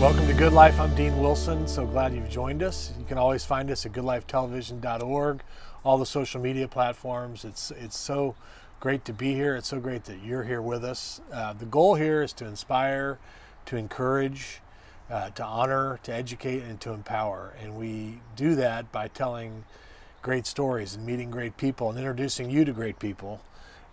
Welcome to Good Life. I'm Dean Wilson. So glad you've joined us. You can always find us at goodlifetelevision.org, all the social media platforms. It's it's so great to be here. It's so great that you're here with us. Uh, the goal here is to inspire, to encourage, uh, to honor, to educate, and to empower. And we do that by telling great stories and meeting great people and introducing you to great people.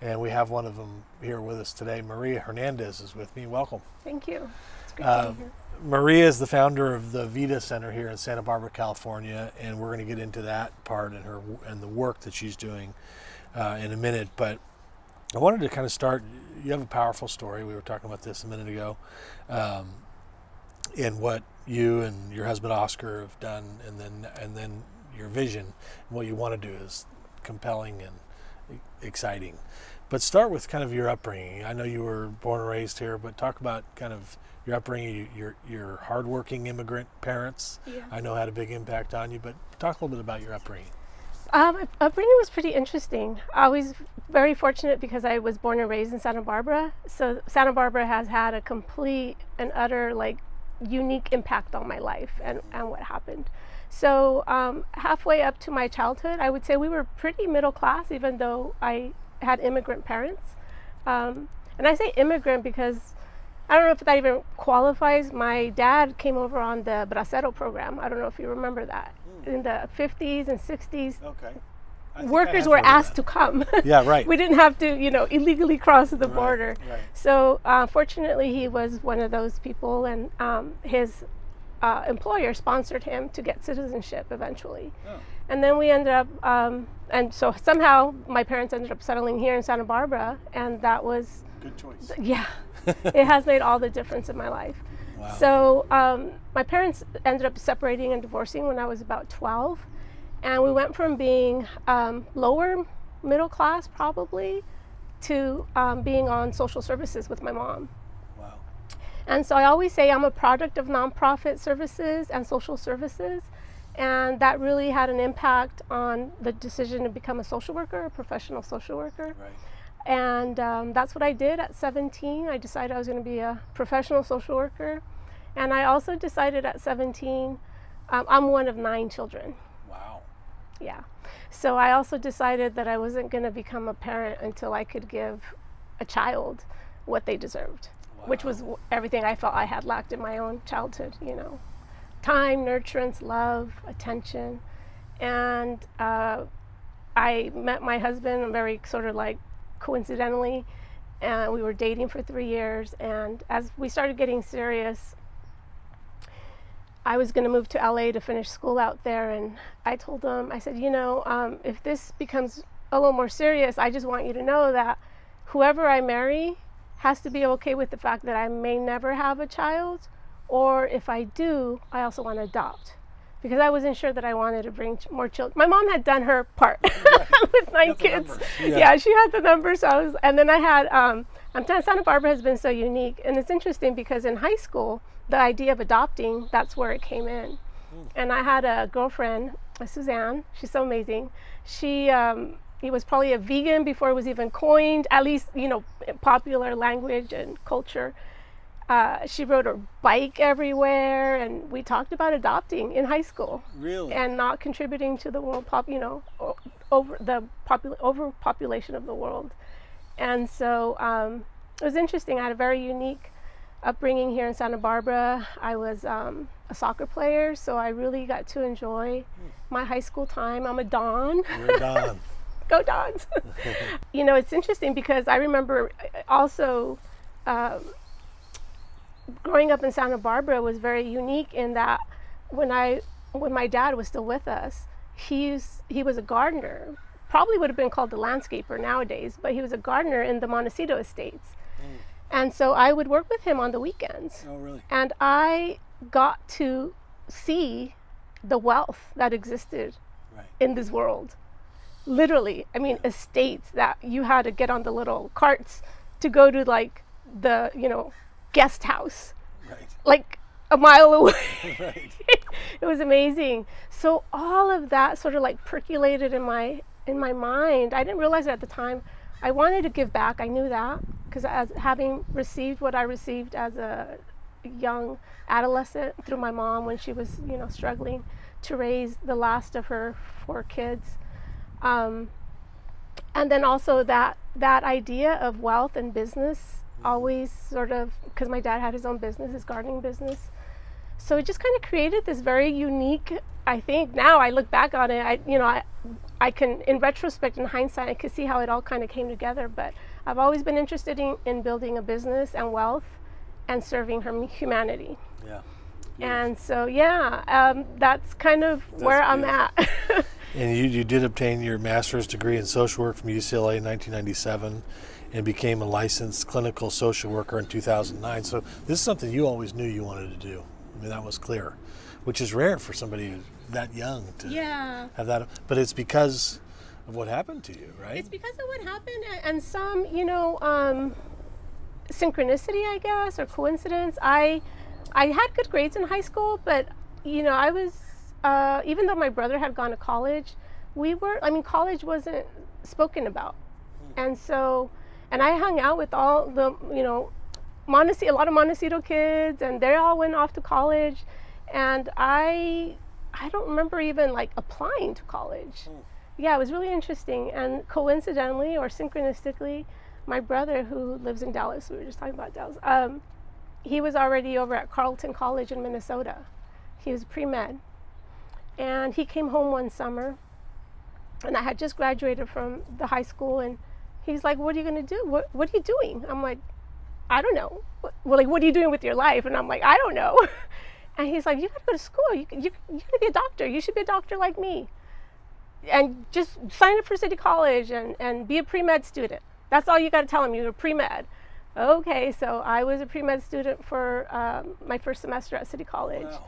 And we have one of them here with us today. Maria Hernandez is with me. Welcome. Thank you. It's great Uh, to be here. Maria is the founder of the Vita Center here in Santa Barbara, California, and we're going to get into that part and her and the work that she's doing uh, in a minute. But I wanted to kind of start. You have a powerful story. We were talking about this a minute ago, um, in what you and your husband Oscar have done, and then and then your vision and what you want to do is compelling and exciting. But start with kind of your upbringing. I know you were born and raised here, but talk about kind of your upbringing. Your your hardworking immigrant parents. Yeah. I know had a big impact on you. But talk a little bit about your upbringing. My upbringing was pretty interesting. I was very fortunate because I was born and raised in Santa Barbara. So Santa Barbara has had a complete and utter like unique impact on my life and, and what happened. So um, halfway up to my childhood, I would say we were pretty middle class, even though I had immigrant parents. Um, and I say immigrant because I don't know if that even qualifies. My dad came over on the Bracero program. I don't know if you remember that. In the 50s and 60s, Okay. workers were asked to come. Yeah, right. we didn't have to, you know, illegally cross the Right, border. right. So uh, fortunately, he was one of those people, and um, his uh, employer sponsored him to get citizenship eventually. Oh. And then we ended up, um, and so somehow my parents ended up settling here in Santa Barbara, and that was, Good choice. yeah, it has made all the difference in my life. Wow. So um, my parents ended up separating and divorcing when I was about 12. And we went from being um, lower middle class, probably, to um, being on social services with my mom. And so I always say I'm a product of nonprofit services and social services. And that really had an impact on the decision to become a social worker, a professional social worker. Right. And um, that's what I did at 17. I decided I was going to be a professional social worker. And I also decided at 17, um, I'm one of nine children. Wow. Yeah. So I also decided that I wasn't going to become a parent until I could give a child what they deserved, which was everything I felt I had lacked in my own childhood, you know time, nurturance, love, attention. And uh, I met my husband very sort of like coincidentally, and we were dating for three years. And as we started getting serious, I was going to move to LA to finish school out there. And I told him, I said, you know, um, if this becomes a little more serious, I just want you to know that whoever I marry has to be okay with the fact that I may never have a child, or if I do, I also want to adopt. Because I wasn't sure that I wanted to bring more children. My mom had done her part with nine kids. Yeah. Yeah. she had the numbers. So I was, and then I had. Um, I'm telling Santa Barbara has been so unique, and it's interesting because in high school, the idea of adopting that's where it came in. And I had a girlfriend, Suzanne. She's so amazing. She um, he was probably a vegan before it was even coined, at least you know, popular language and culture. Uh, she rode her bike everywhere, and we talked about adopting in high school Really? and not contributing to the world pop, you know, over the popul- overpopulation of the world. And so um, it was interesting. I had a very unique upbringing here in Santa Barbara. I was um, a soccer player, so I really got to enjoy my high school time. I'm a Don. You're done. Go dogs. you know, it's interesting because I remember uh, also um, growing up in Santa Barbara was very unique in that when I when my dad was still with us, he's he was a gardener. Probably would have been called the landscaper nowadays, but he was a gardener in the Montecito estates. And so I would work with him on the weekends oh, really? and I got to see the wealth that existed Right. in this world. Literally, I mean, estates that you had to get on the little carts to go to like the, you know, guest house, Right. like a mile away. Right. it was amazing. So all of that sort of like percolated in my in my mind. I didn't realize it at the time. I wanted to give back. I knew that because as having received what I received as a young adolescent through my mom when she was, you know, struggling to raise the last of her four kids. Um, and then also that that idea of wealth and business always sort of because my dad had his own business, his gardening business. So it just kind of created this very unique. I think now I look back on it, I you know I, I can in retrospect in hindsight I can see how it all kind of came together. But I've always been interested in, in building a business and wealth, and serving hum- humanity. Yeah. And so yeah, um, that's kind of where I'm at. And you, you did obtain your master's degree in social work from UCLA in 1997 and became a licensed clinical social worker in 2009. So this is something you always knew you wanted to do. I mean, that was clear, which is rare for somebody that young to yeah. have that. But it's because of what happened to you, right? It's because of what happened, and some, you know, um, synchronicity, I guess, or coincidence. I, I had good grades in high school, but you know, I was, uh, even though my brother had gone to college, we were. I mean, college wasn't spoken about, and so, and I hung out with all the, you know, Montecito, a lot of Montecito kids, and they all went off to college, and I, I don't remember even like applying to college yeah, it was really interesting. And coincidentally or synchronistically, my brother, who lives in Dallas, we were just talking about Dallas, um, he was already over at Carleton College in Minnesota. He was pre med. And he came home one summer, and I had just graduated from the high school, and he's like, What are you to do? What, what are you doing? I'm like, I don't know. Well, like, what are you doing with your life? And I'm like, I don't know. and he's like, You got to go to school. You, you, you're going to be a doctor. You should be a doctor like me and just sign up for City College and, and be a pre med student. That's all you got to tell him. You're a pre med. Okay, so I was a pre med student for um, my first semester at City College. Wow.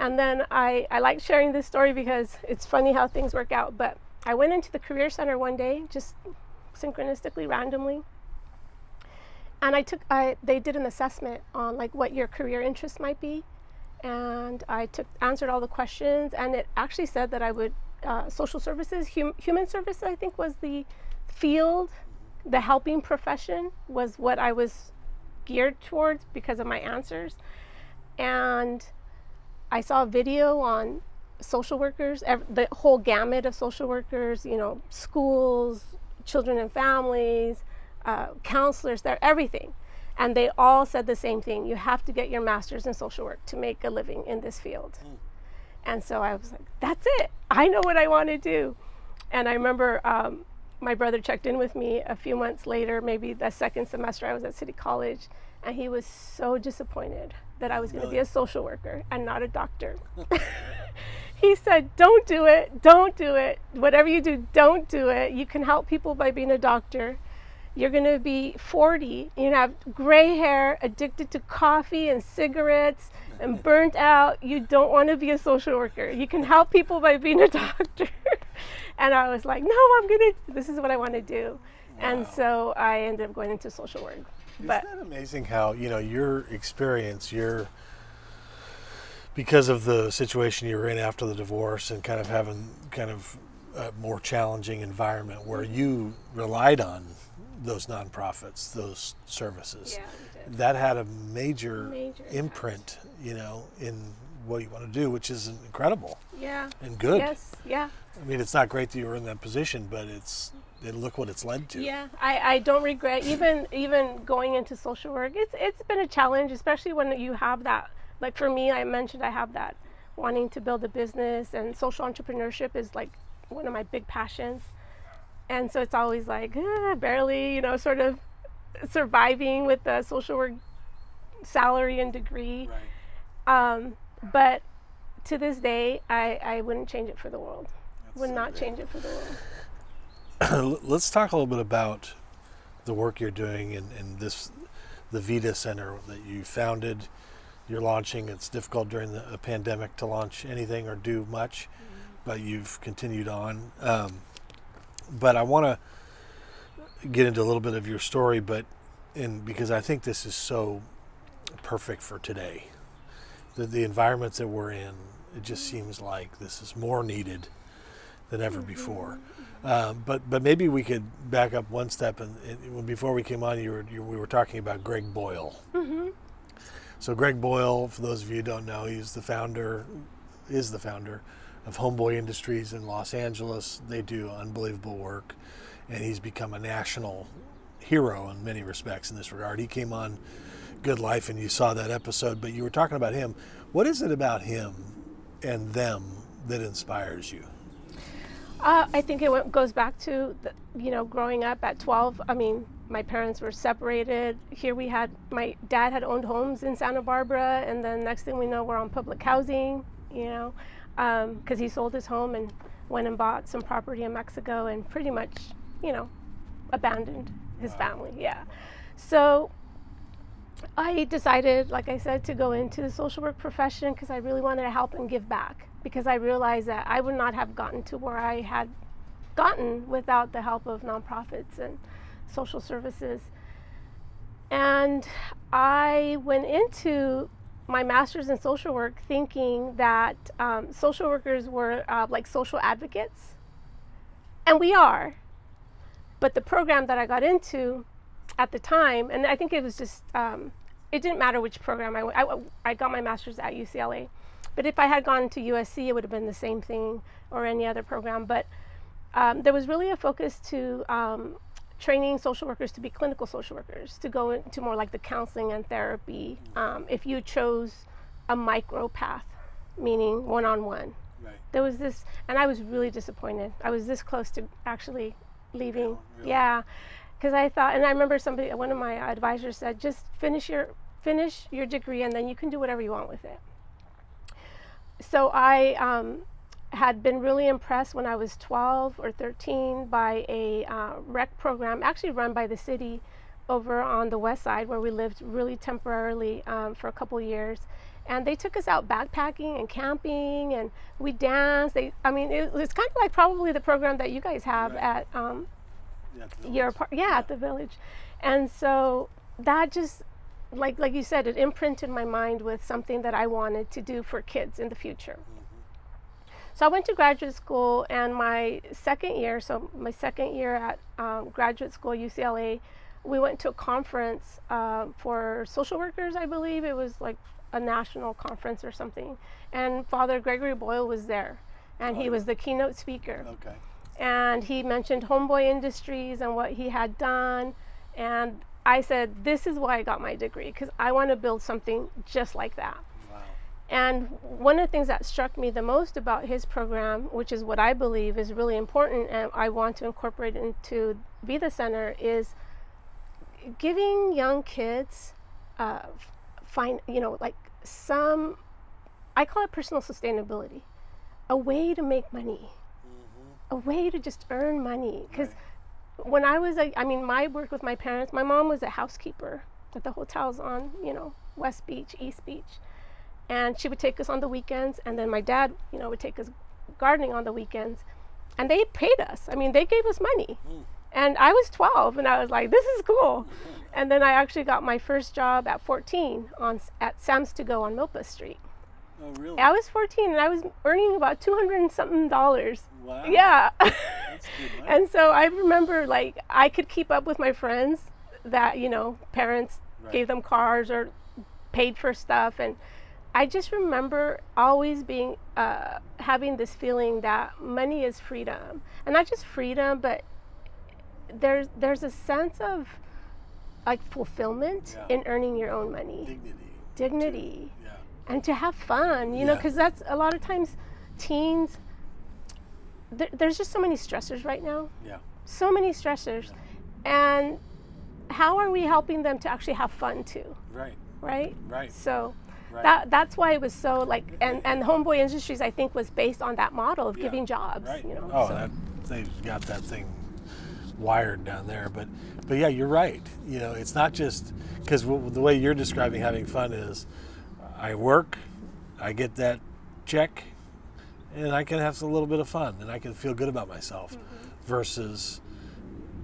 And then I, I like sharing this story because it's funny how things work out. But I went into the Career Center one day, just synchronistically, randomly. And I took, I, they did an assessment on like what your career interest might be. And I took, answered all the questions, and it actually said that I would uh, social services, hum- human services, I think was the field, the helping profession was what I was geared towards because of my answers. And I saw a video on social workers, the whole gamut of social workers, you know, schools, children and families, uh, counselors, there, everything. And they all said the same thing you have to get your master's in social work to make a living in this field. And so I was like, that's it. I know what I want to do. And I remember um, my brother checked in with me a few months later, maybe the second semester I was at City College, and he was so disappointed that I was going to be a social worker and not a doctor. he said, Don't do it. Don't do it. Whatever you do, don't do it. You can help people by being a doctor. You're going to be 40, you have gray hair, addicted to coffee and cigarettes, and burnt out. You don't want to be a social worker. You can help people by being a doctor. and I was like, no, I'm going to, this is what I want to do. And so I ended up going into social work. But Isn't that amazing how you know your experience, your because of the situation you were in after the divorce and kind of having kind of a more challenging environment where mm-hmm. you relied on those nonprofits, those services. Yeah. That had a major, Major impact. imprint, you know, in what you want to do, which is incredible yeah. and good. Yes. Yeah. I mean, it's not great that you were in that position, but it's and look what it's led to. Yeah, I, I don't regret even even going into social work. It's it's been a challenge, especially when you have that. Like for me, I mentioned I have that wanting to build a business, and social entrepreneurship is like one of my big passions. And so it's always like eh, barely, you know, sort of surviving with the social work salary and degree. Right. Um, but to this day, I, I wouldn't change it for the world. Would so not great. change it for the world. Let's talk a little bit about the work you're doing in, in this, the Vita Center that you founded. You're launching. It's difficult during the a pandemic to launch anything or do much, but you've continued on. Um, but I want to get into a little bit of your story, but in because I think this is so perfect for today. The, the environments that we're in, it just seems like this is more needed than ever before. Um, but but maybe we could back up one step. And, and before we came on, you were you, we were talking about Greg Boyle. hmm So Greg Boyle, for those of you who don't know, he's the founder, is the founder of Homeboy Industries in Los Angeles. They do unbelievable work, and he's become a national hero in many respects in this regard. He came on Good Life, and you saw that episode, but you were talking about him. What is it about him and them that inspires you? Uh, I think it went, goes back to the, you know growing up at 12. I mean, my parents were separated. Here we had my dad had owned homes in Santa Barbara, and then next thing we know, we're on public housing. You know, because um, he sold his home and went and bought some property in Mexico, and pretty much, you know, abandoned his family. Yeah. So I decided, like I said, to go into the social work profession because I really wanted to help and give back. Because I realized that I would not have gotten to where I had gotten without the help of nonprofits and social services. And I went into my master's in social work thinking that um, social workers were uh, like social advocates. And we are. But the program that I got into at the time, and I think it was just, um, it didn't matter which program I went. I, I got my master's at UCLA. But if I had gone to USC, it would have been the same thing or any other program. But um, there was really a focus to um, training social workers to be clinical social workers, to go into more like the counseling and therapy. Um, if you chose a micro path, meaning one on one. There was this, and I was really disappointed. I was this close to actually leaving. Really? Yeah, because I thought, and I remember somebody, one of my advisors said, just finish your finish your degree, and then you can do whatever you want with it. So I um, had been really impressed when I was 12 or 13 by a uh, rec program, actually run by the city over on the west side where we lived really temporarily um, for a couple years. And they took us out backpacking and camping, and we danced. They, I mean, it was kind of like probably the program that you guys have right. at um, yeah, your part, yeah, yeah, at the village. And so that just, like like you said, it imprinted my mind with something that I wanted to do for kids in the future. Mm-hmm. So I went to graduate school, and my second year, so my second year at um, graduate school, UCLA, we went to a conference uh, for social workers, I believe. It was like a national conference or something. And Father Gregory Boyle was there, and oh, he was the keynote speaker. Okay. And he mentioned Homeboy Industries and what he had done. And I said, This is why I got my degree, because I want to build something just like that. And one of the things that struck me the most about his program, which is what I believe is really important and I want to incorporate into Vida Center, is giving young kids, uh, find you know, like some, I call it personal sustainability, a way to make money. A way to just earn money. Because right. when I was, a, I mean, my work with my parents, my mom was a housekeeper at the hotels on, you know, West Beach, East Beach and she would take us on the weekends and then my dad you know would take us gardening on the weekends and they paid us i mean they gave us money mm. and i was 12 and i was like this is cool and then i actually got my first job at 14 on at sam's to go on Milpas street Oh, really? I was 14 and I was earning about 200 and something dollars. Wow. Yeah. And so I remember like I could keep up with my friends that, you know, parents right. gave them cars or paid for stuff and I just remember always being uh, having this feeling that money is freedom, and not just freedom, but there's there's a sense of like fulfillment yeah. in earning your own money, dignity, dignity, yeah. and to have fun. You yeah. know, because that's a lot of times teens. Th- there's just so many stressors right now. Yeah. So many stressors, and how are we helping them to actually have fun too? Right. Right. Right. So Right. That that's why it was so like and and Homeboy Industries I think was based on that model of yeah. giving jobs. Right. You know. Oh, so. that, they've got that thing wired down there. But but yeah, you're right. You know, it's not just because w- the way you're describing having fun is, I work, I get that check, and I can have a little bit of fun and I can feel good about myself, mm-hmm. versus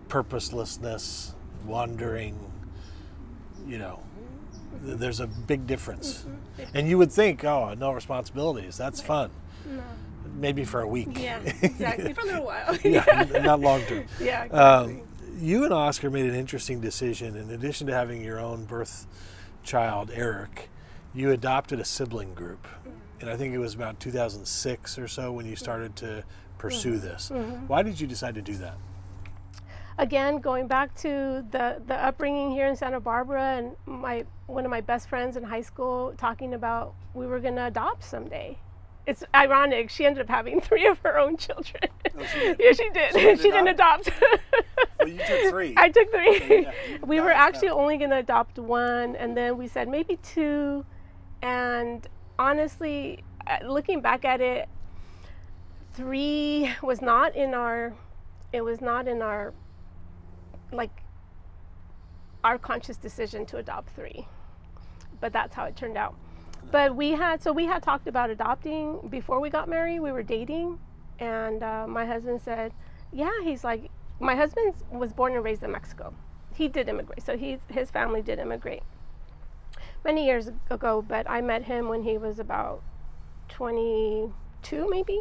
purposelessness, wandering. You know, there's a big difference. Mm-hmm. And you would think, oh, no responsibilities, that's right. fun. No. Maybe for a week. Yeah, exactly. for a little while. yeah, not long term. Yeah, exactly. Um, you and Oscar made an interesting decision. In addition to having your own birth child, Eric, you adopted a sibling group, and I think it was about 2006 or so when you started to pursue mm-hmm. this. Mm-hmm. Why did you decide to do that? again going back to the the upbringing here in Santa Barbara and my one of my best friends in high school talking about we were going to adopt someday. It's ironic. She ended up having three of her own children. Oh, she yeah, she did. She She, didn't adopt. Well, you took three. I took three. Yeah, we were actually only going to adopt one, and then we said maybe two. And honestly, uh, looking back at it, three was not in our. It was not in our. Like. Our conscious decision to adopt three, but that's how it turned out. But we had so we had talked about adopting before we got married. We were dating, and uh, my husband said, "Yeah." He's like, my husband was born and raised in Mexico. He did immigrate, so he's his family did immigrate many years ago. But I met him when he was about 22, maybe.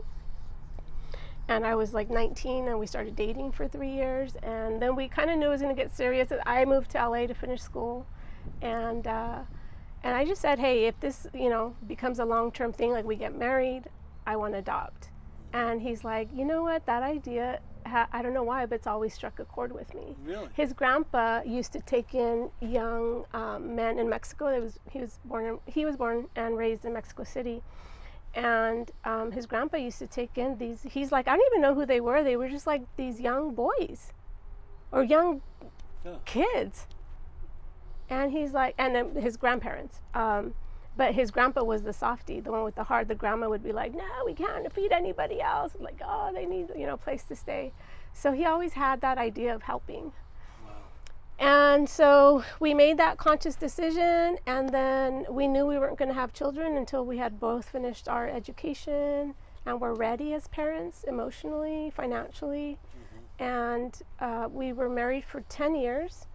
And I was like 19, and we started dating for three years. And then we kind of knew it was going to get serious. I moved to LA to finish school, and uh, and I just said, hey, if this you know becomes a long-term thing, like we get married, I want to adopt. And he's like, you know what, that idea, I don't know why, but it's always struck a chord with me. Really? His grandpa used to take in young um, men in Mexico. Was, he was born in, he was born and raised in Mexico City, and um, his grandpa used to take in these. He's like, I don't even know who they were. They were just like these young boys, or young Yeah. kids. And he's like, and then his grandparents. Um, but his grandpa was the softy, the one with the heart. The grandma would be like, "No, we can't feed anybody else." Like, oh, they need you know a place to stay. So he always had that idea of helping. And so we made that conscious decision, and then we knew we weren't going to have children until we had both finished our education and were ready as parents, emotionally, financially. And uh, we were married for 10 years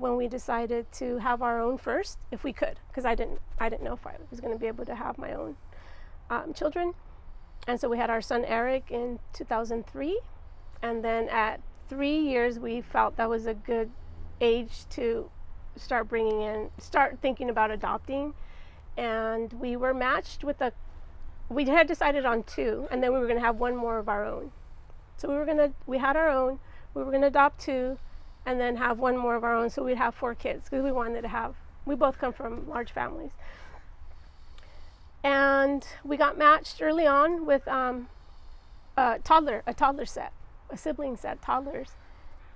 when we decided to have our own first, if we could, because I didn't, I didn't know if I was going to be able to have my own um, children. And so we had our son Eric in 2003, and then at three years we felt that was a good age to start bringing in, start thinking about adopting. And we were matched with a, we had decided on two, and then we were going to have one more of our own. So we were going to, we had our own, we were going to adopt two, and then have one more of our own. So we'd have four kids because we wanted to have, we both come from large families. And we got matched early on with um, a toddler, a toddler set, a sibling set, toddlers.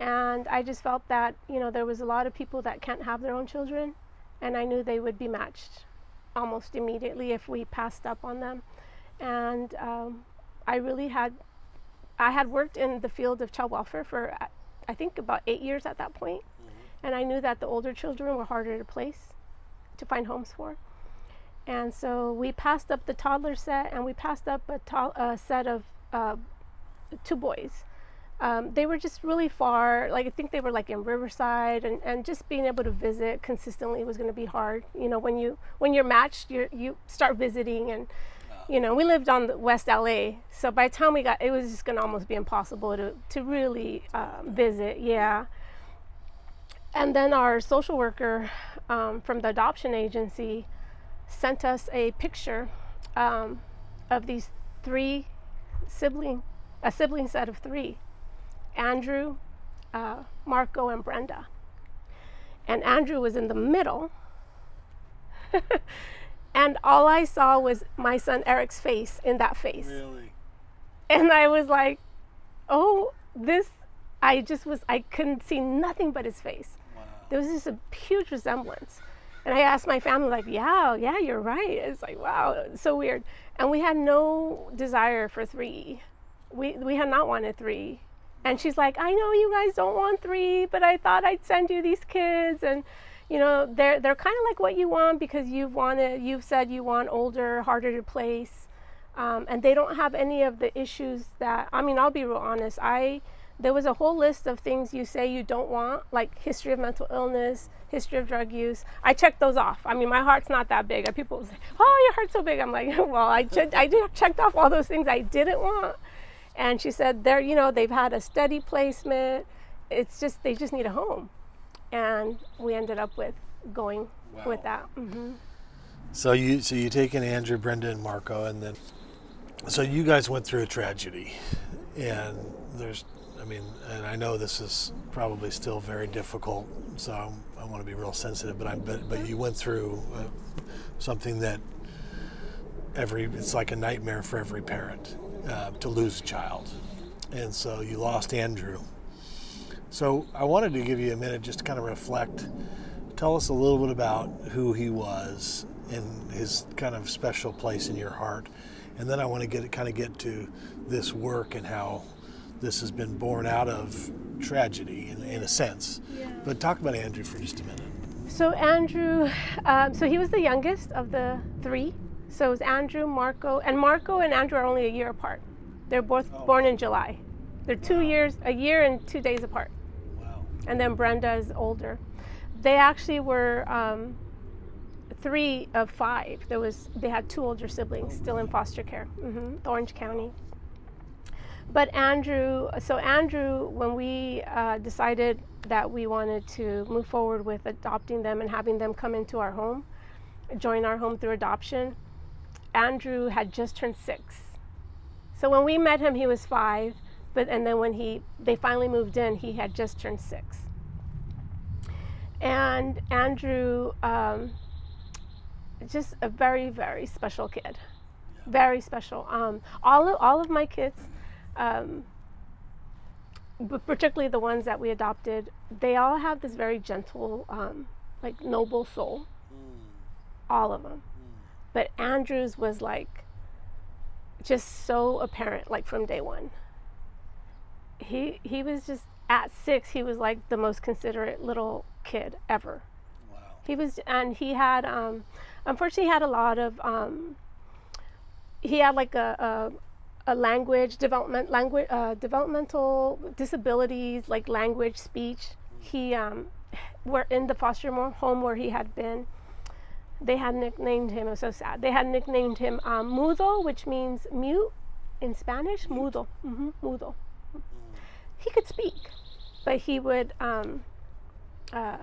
And I just felt that, you know, there was a lot of people that can't have their own children, and I knew they would be matched almost immediately if we passed up on them. And um, I really had, I had worked in the field of child welfare for, I think, about eight years at that point. And I knew that the older children were harder to place, to find homes for. And so we passed up the toddler set and we passed up a, to- a set of uh, two boys. Um, they were just really far. Like I think they were like in Riverside, and, and just being able to visit consistently was going to be hard. You know, when you when you're matched, you you start visiting, and you know we lived on the West LA, so by the time we got, it was just to almost be impossible to to really um, visit. Yeah. And then our social worker um, from the adoption agency sent us a picture um, of these three sibling, a sibling set of three, Andrew, uh, Marco, and Brenda. And Andrew was in the middle. and all I saw was my son Eric's face in that face. Really? And I was like, oh, this, I just was, I couldn't see nothing but his face. Wow. There was just a huge resemblance. And I asked my family, like, yeah, yeah, you're right. It's like, wow, it's so weird. And we had no desire for three. We, we had not wanted three. And she's like, I know you guys don't want three, but I thought I'd send you these kids. And, you know, they're, they're kind of like what you want because you've wanted, you've said you want older, harder to place. Um, and they don't have any of the issues that, I mean, I'll be real honest. I, there was a whole list of things you say you don't want, like history of mental illness, history of drug use. I checked those off. I mean, my heart's not that big. People say, "Oh, your heart's so big." I'm like, "Well, I checked. I did checked off all those things I didn't want." And she said, "They're, you know, they've had a steady placement. It's just they just need a home." And we ended up with going Wow. with that. hmm So you so you take in Andrew, Brenda, and Marco, and then so you guys went through a tragedy, and there's I mean, and I know this is probably still very difficult, so I'm, I want to be real sensitive, but I but, but you went through uh, something that every it's like a nightmare for every parent uh, to lose a child, and so you lost Andrew. So I wanted to give you a minute just to kind of reflect. Tell us a little bit about who he was and his kind of special place in your heart, and then I want to get kind of get to this work and how this has been born out of tragedy in, in a sense. Yeah. But talk about Andrew for just a minute. So Andrew, um, so he was the youngest of the three. So it was Andrew, Marco, and Marco and Andrew are only a year apart. They're both Oh. born in July. They're two years, a year and two days apart. And then Brenda is older. They actually were um, three of five. There was they had two older siblings still in foster care, hmm Orange County. But Andrew, so Andrew, when we uh, decided that we wanted to move forward with adopting them and having them come into our home, join our home through adoption, Andrew had just turned six. So when we met him, he was five, but and then when he they finally moved in, he had just turned six. And Andrew, um, just a very very special kid, very special. Um, all of, all of my kids, um, but particularly the ones that we adopted, they all have this very gentle, um, like noble soul. All of them. But Andrew's was like just so apparent, like from day one. He he was just at six. He was like the most considerate little kid ever. Wow. He was, and he had, um, unfortunately, he had a lot of. Um, he had like a, a, a language development, language uh, developmental disabilities, like language, speech. He, um, were in the foster home where he had been. They had nicknamed him. It was so sad. They had nicknamed him um, Mudo, which means mute in Spanish. Mudo, hmm mudo. He could speak, but he would um, uh,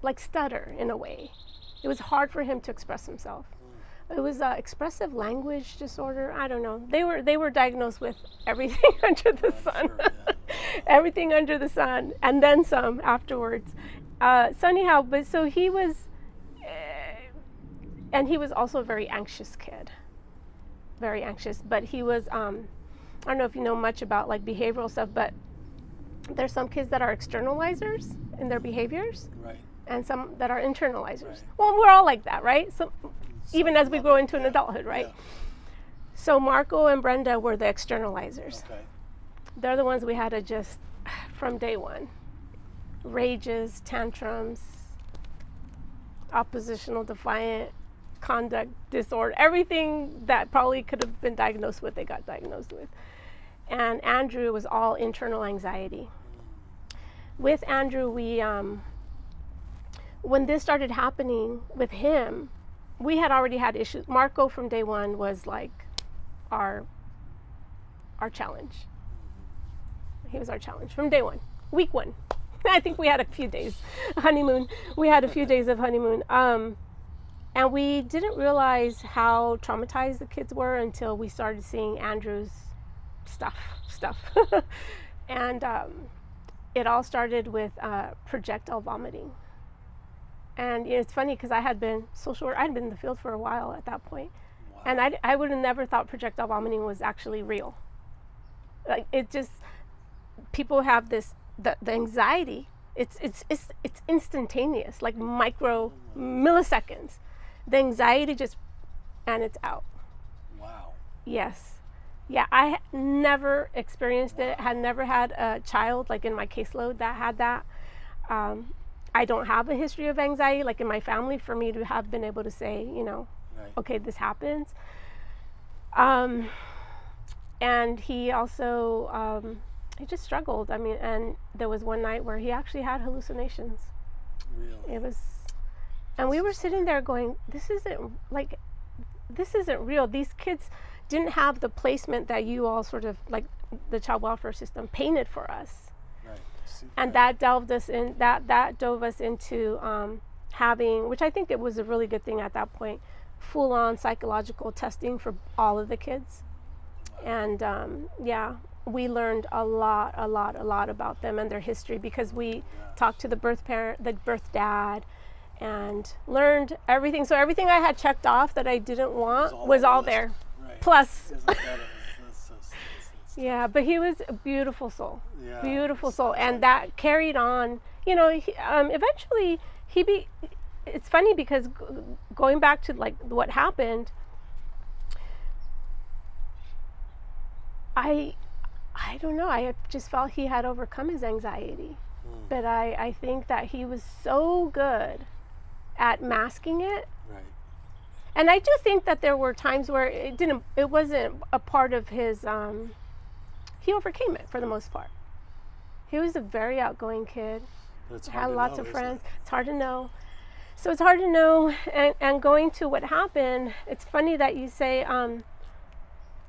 like stutter in a way. It was hard for him to express himself. It was uh, expressive language disorder. I don't know. They were they were diagnosed with everything under the sun, sure, yeah. everything under the sun, and then some afterwards. Uh, so anyhow, but so he was, uh, and he was also a very anxious kid. Very anxious, but he was. Um, I don't know if you know much about like behavioral stuff, but there's some kids that are externalizers in their behaviors Right. and some that are internalizers. Right. Well, we're all like that, right? So even as we grow into an yeah, adulthood, right? yeah. So Marco and Brenda were the externalizers. Okay. They're the ones we had to just from day one. Rages, tantrums, oppositional defiant conduct disorder, everything that probably could have been diagnosed with, they got diagnosed with. And Andrew was all internal anxiety. With Andrew, we um, when this started happening with him, we had already had issues. Marco from day one was like our our challenge. He was our challenge from day one, week one. I think we had a few days honeymoon. We had a few days of honeymoon, um, and we didn't realize how traumatized the kids were until we started seeing Andrew's stuff, stuff, and um, it all started with uh, projectile vomiting. And you know, it's funny because I had been social work, I had been in the field for a while at that point, and I, I would have never thought projectile vomiting was actually real. Like it just, people have this the, the anxiety. It's it's it's it's instantaneous, like micro milliseconds. The anxiety just, and it's out. Wow. Yes. Yeah, I never experienced it. Had never had a child like in my caseload that had that. Um, I don't have a history of anxiety like in my family for me to have been able to say, you know, Right. okay, this happens. Um, and he also um, he just struggled. I mean, and there was one night where he actually had hallucinations. Really. It was, and we were sitting there going, "This isn't like, this isn't real. These kids didn't have the placement that you all sort of like the child welfare system painted for us." Right. And right. that delved us in that that dove us into um, having, which I think it was a really good thing at that point, full on psychological testing for all of the kids. And um, yeah, we learned a lot, a lot, a lot about them and their history because we talked to the birth parent, the birth dad, and learned everything. So everything I had checked off that I didn't want all was on the all there. Plus, Isn't that a- that's so- that's- that's- yeah, but he was a beautiful soul, yeah, beautiful soul, and that carried on. You know, he, um, eventually he be. It's funny because g- going back to like what happened, I, I don't know. I just felt he had overcome his anxiety, Hmm. but I I think that he was so good at masking it Right. And I do think that there were times where it didn't, it wasn't a part of his. Um, he overcame it for the most part. He was a very outgoing kid. Had lots know, of friends. it? It's hard to know. So it's hard to know. And, and going to what happened, it's funny that you say, um,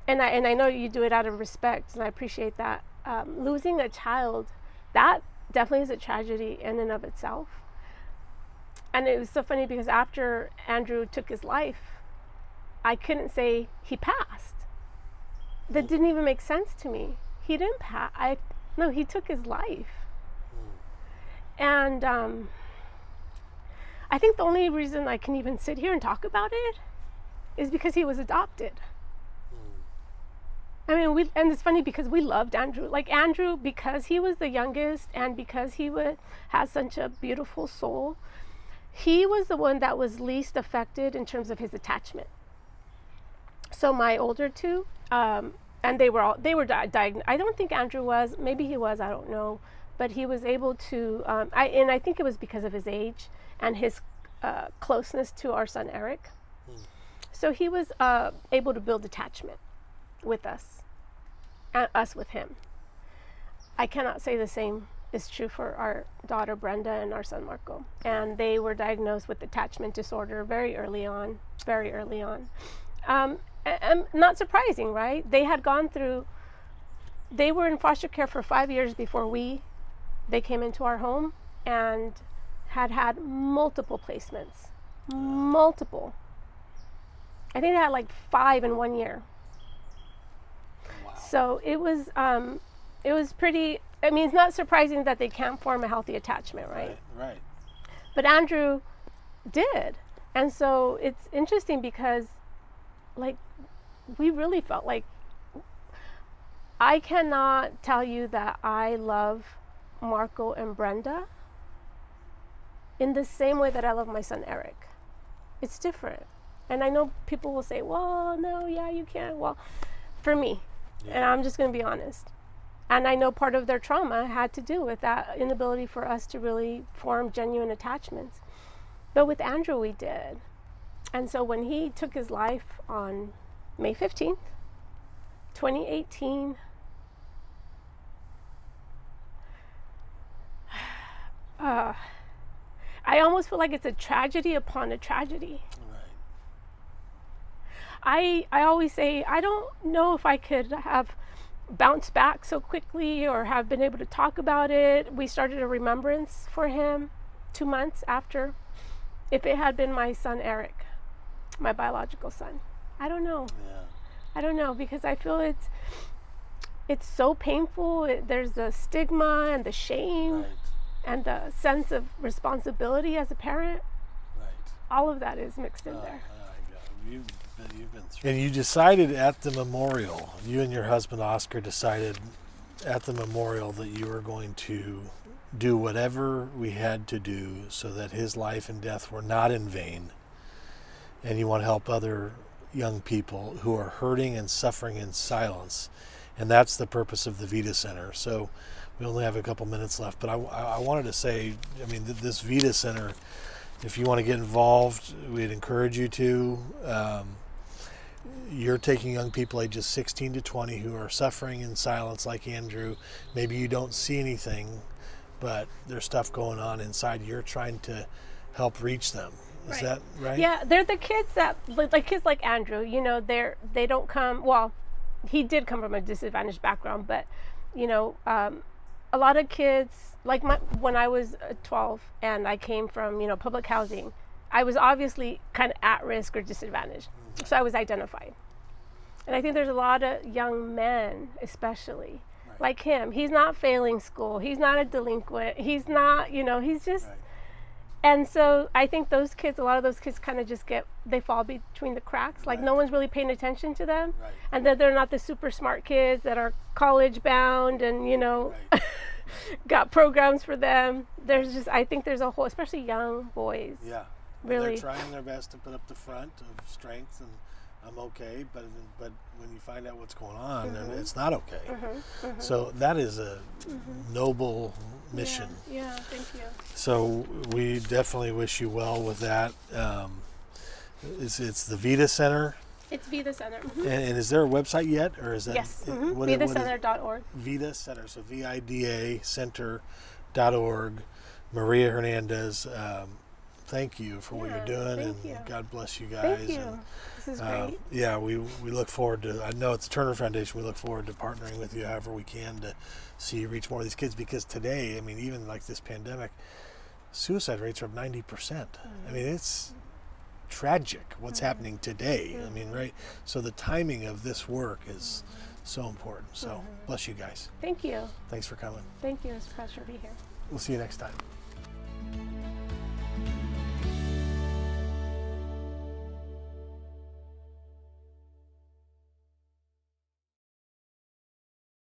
and I and I know you do it out of respect, and I appreciate that. Um, losing a child, that definitely is a tragedy in and of itself. And it was so funny because after Andrew took his life, I couldn't say he passed. That hmm. didn't even make sense to me. He didn't pass. I no, he took his life. Hmm. And um, I think the only reason I can even sit here and talk about it is because he was adopted. Hmm. I mean, we and it's funny because we loved Andrew. Like Andrew, because he was the youngest and because he was has such a beautiful soul, he was the one that was least affected in terms of his attachment. So my older two, um, and they were all they were di- diagnosed. I don't think Andrew was. Maybe he was. I don't know. But he was able to. Um, I and I think it was because of his age and his uh, closeness to our son Eric. So he was uh, able to build attachment with us, and us with him. I cannot say the same is true for our daughter Brenda and our son Marco. And they were diagnosed with attachment disorder very early on, very early on. Um, and not surprising, right? They had gone through, they were in foster care for five years before we, they came into our home and had had multiple placements, multiple. I think they had like five in one year. Wow. So it was um, it was pretty. I mean, it's not surprising that they can't form a healthy attachment, right? Right. Right. But Andrew did, and so it's interesting because, like, we really felt like I cannot tell you that I love Marco and Brenda in the same way that I love my son Eric. It's different. And I know people will say, well, no, yeah, you can't. Well, for me, and I'm just going to be honest. And I know part of their trauma had to do with that inability for us to really form genuine attachments. But with Andrew, we did. And so when he took his life on May 15th, 2018, uh, I almost feel like it's a tragedy upon a tragedy. Right. I I always say I don't know if I could have bounced back so quickly or have been able to talk about it. We started a remembrance for him 2 months after if it had been my son Eric, my biological son. I don't know. Yeah. I don't know because I feel it's it's so painful. It, there's the stigma and the shame Right. and the sense of responsibility as a parent. Right. All of that is mixed in Oh, there. Uh, God. You've been, you've been through. And you decided at the memorial, you and your husband Oscar decided at the memorial that you were going to do whatever we had to do so that his life and death were not in vain. And you want to help other young people who are hurting and suffering in silence. And that's the purpose of the Vita Center. So we only have a couple minutes left, but I, I I wanted to say, I mean, this Vita Center if you want to get involved, we'd encourage you to. Um, you're taking young people ages 16 to 20 who are suffering in silence, like Andrew. Maybe you don't see anything, but there's stuff going on inside. You're trying to help reach them. Is Right. that right? Yeah, they're the kids that like kids like Andrew. You know, they're they don't come. Well, he did come from a disadvantaged background, but you know, um, a lot of kids, like my, when I was uh, 12 and I came from, you know, public housing, I was obviously kind of at risk or disadvantaged. So I was identified. And I think there's a lot of young men, especially, Right. like him. He's not failing school. He's not a delinquent. He's not, you know, he's just. Right. And so I think those kids, a lot of those kids kind of just get, they fall between the cracks. Like Right. no one's really paying attention to them. And then they're not the super smart kids that are college bound and, you know, got programs for them. There's just, I think there's a whole, especially young boys. Yeah. Really. They're trying their best to put up the front of strength and I'm okay, but but when you find out what's going on, then Mm-hmm. it's not okay. So that is a noble mission. Yeah, yeah, thank you. So we definitely wish you well with that. Um, it's, it's the Vita Center, It's Vida Center. mhm. and, and is there a website yet, or is that Yes, it- mm-hmm. what is- what is- VidaCenter.org. Vida Center, so V I D A Center.org. Maria Hernandez, um, thank you for what Yeah, you're doing, and you. God bless you guys. Thank you. And, This is uh, great. yeah, we we look forward to. I know it's the Turner Foundation. We look forward to partnering with you however we can to see you reach more of these kids. Because today, I mean, even like this pandemic, suicide rates are up ninety percent. I mean, it's tragic what's mm-hmm. happening today. I mean, mm-hmm. right? So the timing of this work is mm-hmm. so important. So bless you guys. Thank you. Thanks for coming. Thank you. It's a pleasure to be here. We'll see you next time.